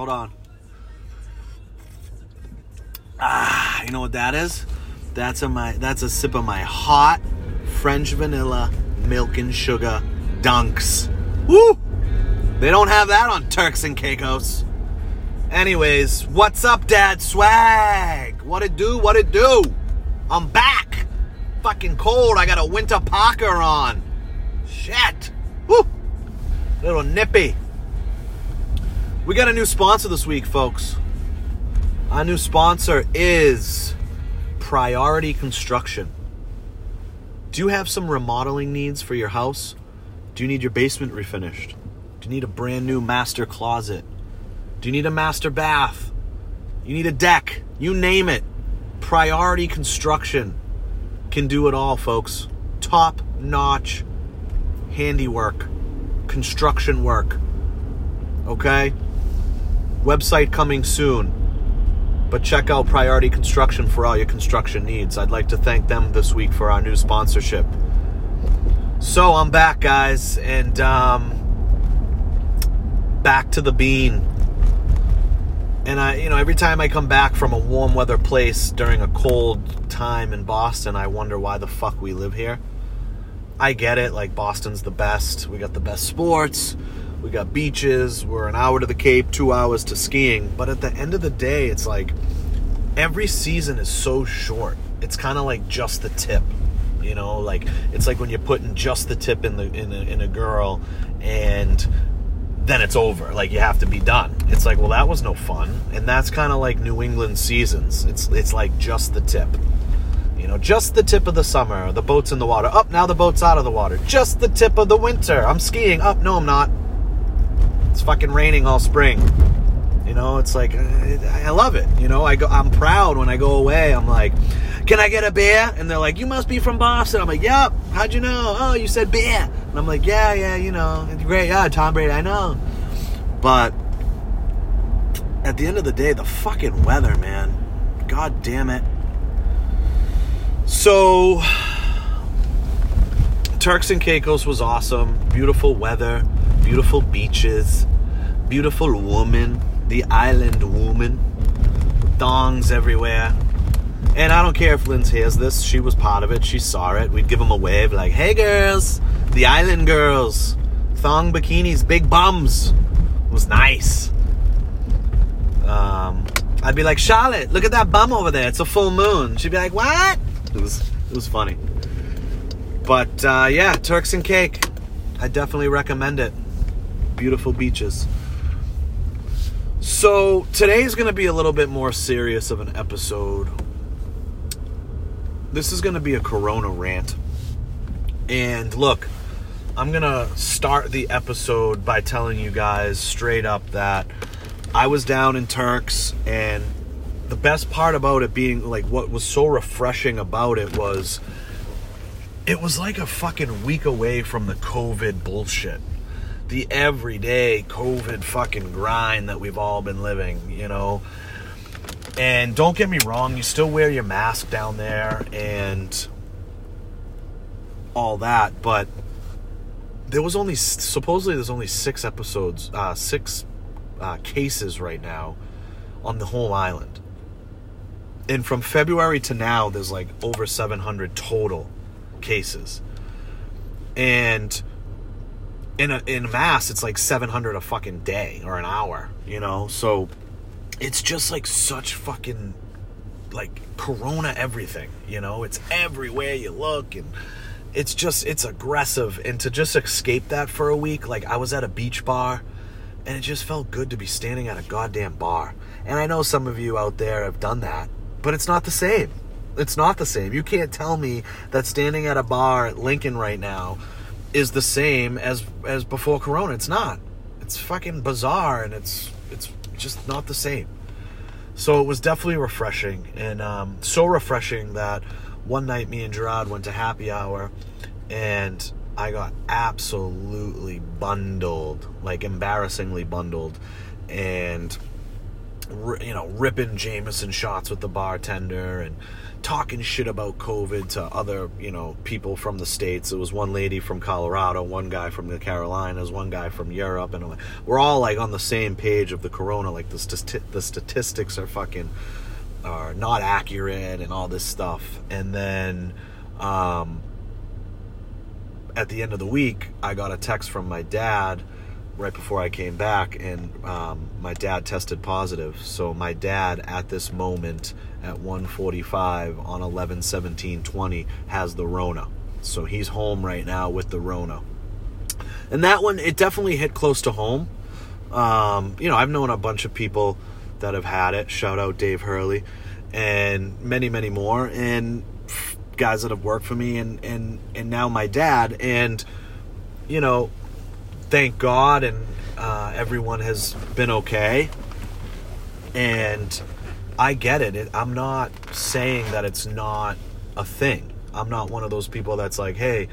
Hold on. Ah, you know what that is? That's a my that's a sip of my hot French vanilla milk and sugar dunks. Woo! They don't have that on Turks and Caicos. Anyways, what's up, Dad Swag? What it do? What it do? I'm back. Fucking cold. I got a winter parker on. Shit. Woo! Little nippy. We got a new sponsor this week, folks. Our new sponsor is Priority Construction. Do you have some remodeling needs for your house? Do you need your basement refinished? Do you need a brand new master closet? Do you need a master bath? You need a deck? You name it. Priority Construction can do it all, folks. Top notch handiwork, construction work. Okay? Website coming soon. But check out Priority Construction for all your construction needs. I'd like to thank them this week for our new sponsorship. So I'm back, guys, and um, back to the bean. And I, you know, every time I come back from a warm weather place during a cold time in Boston, I wonder why the fuck we live here. I get it, like Boston's the best. We got the best sports. We got beaches. We're an hour to the Cape, two hours to skiing. But at the end of the day, it's like every season is so short. It's kind of like just the tip, you know. Like it's like when you're putting just the tip in the in a, in a girl, and then it's over. Like you have to be done. It's like, well, that was no fun. And that's kind of like New England seasons. It's it's like just the tip. You know, just the tip of the summer. The boat's in the water. Up now, the boat's out of the water. Just the tip of the winter. I'm skiing. Up, no, I'm not. It's fucking raining all spring. You know, it's like I love it. You know, I go. I'm proud when I go away. I'm like, can I get a beer? And they're like, you must be from Boston. I'm like, yep. How'd you know? Oh, you said beer. And I'm like, yeah, yeah. You know, it's great. Yeah, Tom Brady. I know. But at the end of the day, the fucking weather, man. God damn it. So, Turks and Caicos was awesome. Beautiful weather, beautiful beaches, beautiful woman, the island woman, thongs everywhere. And I don't care if Linz hears this, she was part of it, she saw it. We'd give them a wave like, hey girls, the island girls, thong bikinis, big bums. It was nice. Um, I'd be like, Charlotte, look at that bum over there. It's a full moon. She'd be like, what? It was it was funny. But uh, yeah, Turks and Cake. I definitely recommend it. Beautiful beaches. So today's going to be a little bit more serious of an episode. This is going to be a Corona rant. And look, I'm going to start the episode by telling you guys straight up that I was down in Turks and the best part about it being like what was so refreshing about it was it was like a fucking week away from the COVID bullshit. The everyday COVID fucking grind that we've all been living, you know. And don't get me wrong, you still wear your mask down there and all that, but there was only supposedly there's only six episodes, uh, six uh, cases right now on the whole island and from February to now, there's like over 700 total cases, and in a in Mass, it's like 700 a fucking day or an hour, you know. So it's just like such fucking like Corona everything, you know. It's everywhere you look, and it's just it's aggressive. And to just escape that for a week, like I was at a beach bar, and it just felt good to be standing at a goddamn bar. And I know some of you out there have done that but it's not the same. It's not the same. You can't tell me that standing at a bar at Lincoln right now is the same as as before Corona. It's not. It's fucking bizarre, and it's it's just not the same. So it was definitely refreshing, and um, so refreshing that one night me and Gerard went to happy hour, and I got absolutely bundled, like embarrassingly bundled, and you know, ripping Jameson shots with the bartender and talking shit about COVID to other, you know, people from the states. It was one lady from Colorado, one guy from the Carolinas, one guy from Europe, and we're all like on the same page of the corona. Like the the statistics are fucking are not accurate and all this stuff. And then um, at the end of the week, I got a text from my dad right before I came back, and um, my dad tested positive. So my dad, at this moment, at 1:45 on 11/17/20, has the Rona. So he's home right now with the Rona. And that one, it definitely hit close to home. Um, you know, I've known a bunch of people that have had it. Shout out Dave Hurley, and many, many more, and guys that have worked for me, and and and now my dad, and you know, thank God, and uh, everyone has been okay. And I get it. it. I'm not saying that it's not a thing. I'm not one of those people that's like, hey,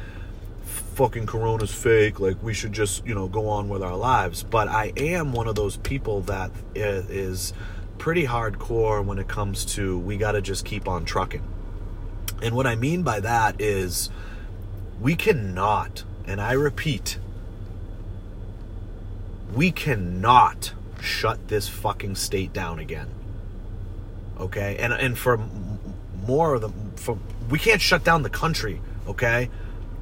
fucking corona's fake like we should just you know go on with our lives but i am one of those people that is pretty hardcore when it comes to we got to just keep on trucking and what i mean by that is we cannot and i repeat we cannot shut this fucking state down again. Okay? And and for more of the for we can't shut down the country, okay?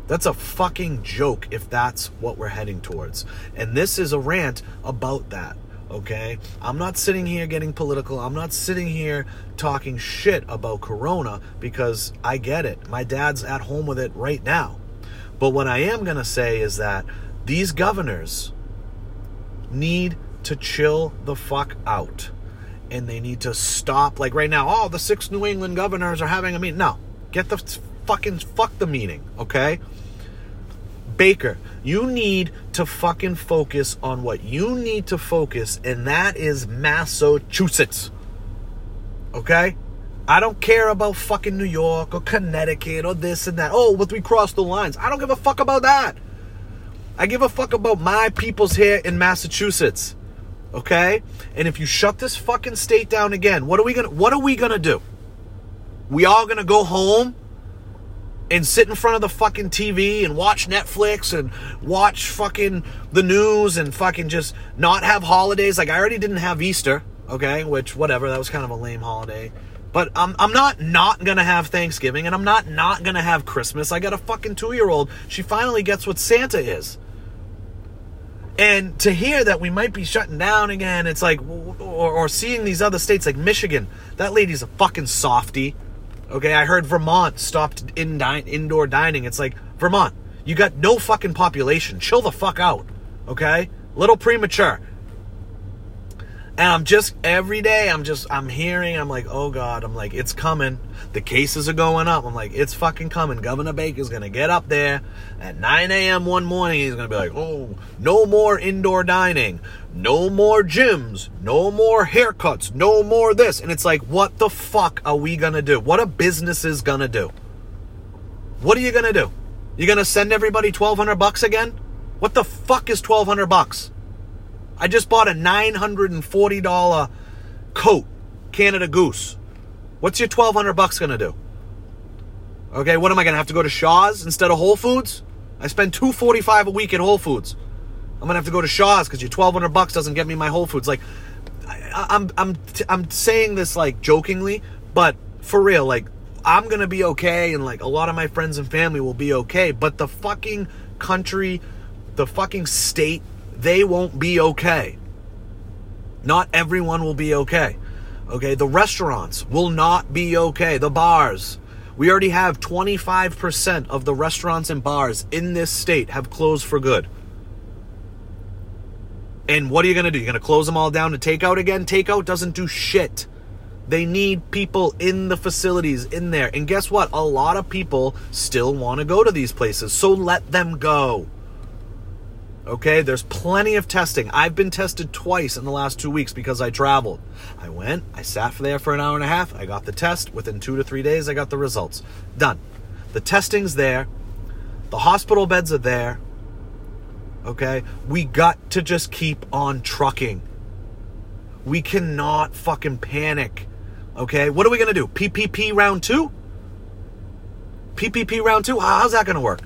That's a fucking joke if that's what we're heading towards. And this is a rant about that. Okay? I'm not sitting here getting political. I'm not sitting here talking shit about Corona because I get it. My dad's at home with it right now. But what I am going to say is that these governors need to chill the fuck out. And they need to stop. Like right now, oh, the six New England governors are having a meeting. No, get the fucking fuck the meeting, okay? Baker, you need to fucking focus on what you need to focus, and that is Massachusetts. Okay? I don't care about fucking New York or Connecticut or this and that. Oh, but we crossed the lines. I don't give a fuck about that. I give a fuck about my peoples here in Massachusetts. Okay? And if you shut this fucking state down again, what are we gonna what are we gonna do? We all gonna go home and sit in front of the fucking TV and watch Netflix and watch fucking the news and fucking just not have holidays. Like I already didn't have Easter, okay? Which whatever, that was kind of a lame holiday. But I'm, I'm not not gonna have Thanksgiving and I'm not not gonna have Christmas. I got a fucking two year old. She finally gets what Santa is. And to hear that we might be shutting down again, it's like, or, or seeing these other states like Michigan, that lady's a fucking softy. Okay, I heard Vermont stopped in indoor dining. It's like, Vermont, you got no fucking population. Chill the fuck out. Okay? Little premature. And I'm just every day I'm just I'm hearing I'm like oh god I'm like it's coming. The cases are going up. I'm like it's fucking coming. Governor Baker's gonna get up there at 9 a.m. one morning. He's gonna be like oh no more indoor dining. No more gyms. No more haircuts. No more this. And it's like what the fuck are we gonna do? What are businesses gonna do? What are you gonna do? You gonna send everybody 1200 bucks again? What the fuck is 1200 bucks I just bought a $940 coat, Canada Goose. What's your 1200 bucks going to do? Okay, what am I going to have to go to Shaw's instead of Whole Foods? I spend 245 a week at Whole Foods. I'm going to have to go to Shaw's cuz your 1200 bucks doesn't get me my Whole Foods. Like I, I'm I'm I'm saying this like jokingly, but for real, like I'm going to be okay and like a lot of my friends and family will be okay, but the fucking country, the fucking state they won't be okay. Not everyone will be okay. Okay, the restaurants will not be okay. The bars. We already have 25% of the restaurants and bars in this state have closed for good. And what are you going to do? You're going to close them all down to takeout again? Takeout doesn't do shit. They need people in the facilities in there. And guess what? A lot of people still want to go to these places. So let them go. Okay, there's plenty of testing. I've been tested twice in the last two weeks because I traveled. I went, I sat for there for an hour and a half, I got the test. Within two to three days, I got the results. Done. The testing's there, the hospital beds are there. Okay, we got to just keep on trucking. We cannot fucking panic. Okay, what are we gonna do? PPP round two? PPP round two? How's that gonna work?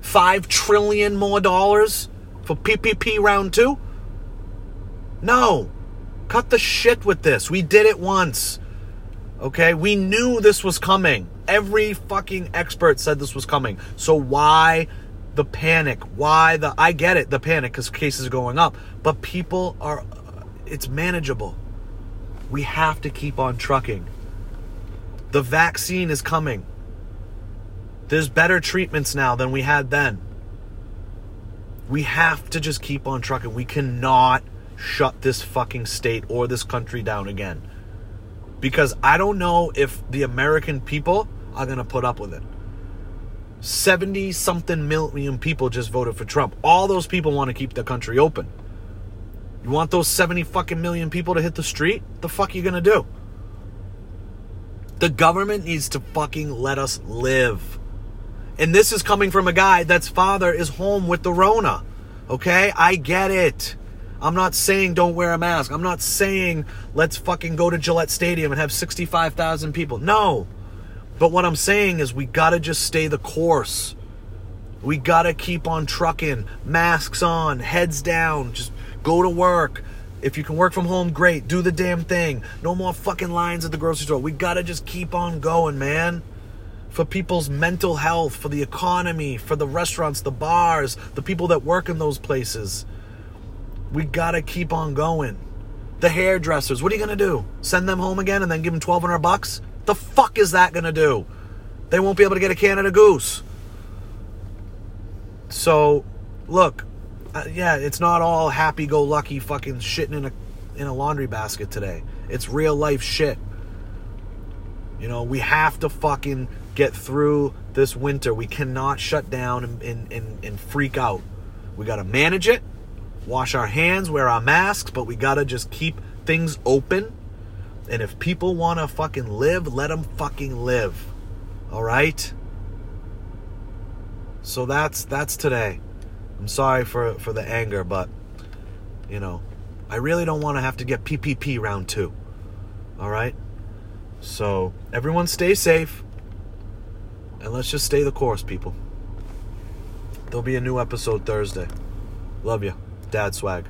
Five trillion more dollars for PPP round two? No. Cut the shit with this. We did it once. Okay, we knew this was coming. Every fucking expert said this was coming. So why the panic? Why the I get it, the panic cuz cases are going up, but people are it's manageable. We have to keep on trucking. The vaccine is coming. There's better treatments now than we had then. We have to just keep on trucking. We cannot shut this fucking state or this country down again. Because I don't know if the American people are going to put up with it. 70 something million people just voted for Trump. All those people want to keep the country open. You want those 70 fucking million people to hit the street? The fuck are you going to do? The government needs to fucking let us live. And this is coming from a guy that's father is home with the Rona. Okay? I get it. I'm not saying don't wear a mask. I'm not saying let's fucking go to Gillette Stadium and have 65,000 people. No. But what I'm saying is we got to just stay the course. We got to keep on trucking, masks on, heads down, just go to work. If you can work from home, great. Do the damn thing. No more fucking lines at the grocery store. We got to just keep on going, man. For people's mental health, for the economy, for the restaurants, the bars, the people that work in those places. We got to keep on going. The hairdressers, what are you to do? Send them home again and then give them 1200 bucks? The fuck is that to do? They won't be able to get a Canada Goose. So, look, uh, yeah, it's not all happy-go-lucky fucking shitting in a in a laundry basket today. It's real life shit. You know, we have to fucking get through this winter. We cannot shut down and, and, and, and freak out. We got to manage it, wash our hands, wear our masks, but we got to just keep things open. And if people want to fucking live, let them fucking live. All right? So that's that's today. I'm sorry for for the anger, but you know, I really don't want to have to get PPP round 2. All right? So, everyone stay safe. And let's just stay the course, people. There'll be a new episode Thursday. Love you. Dad swag.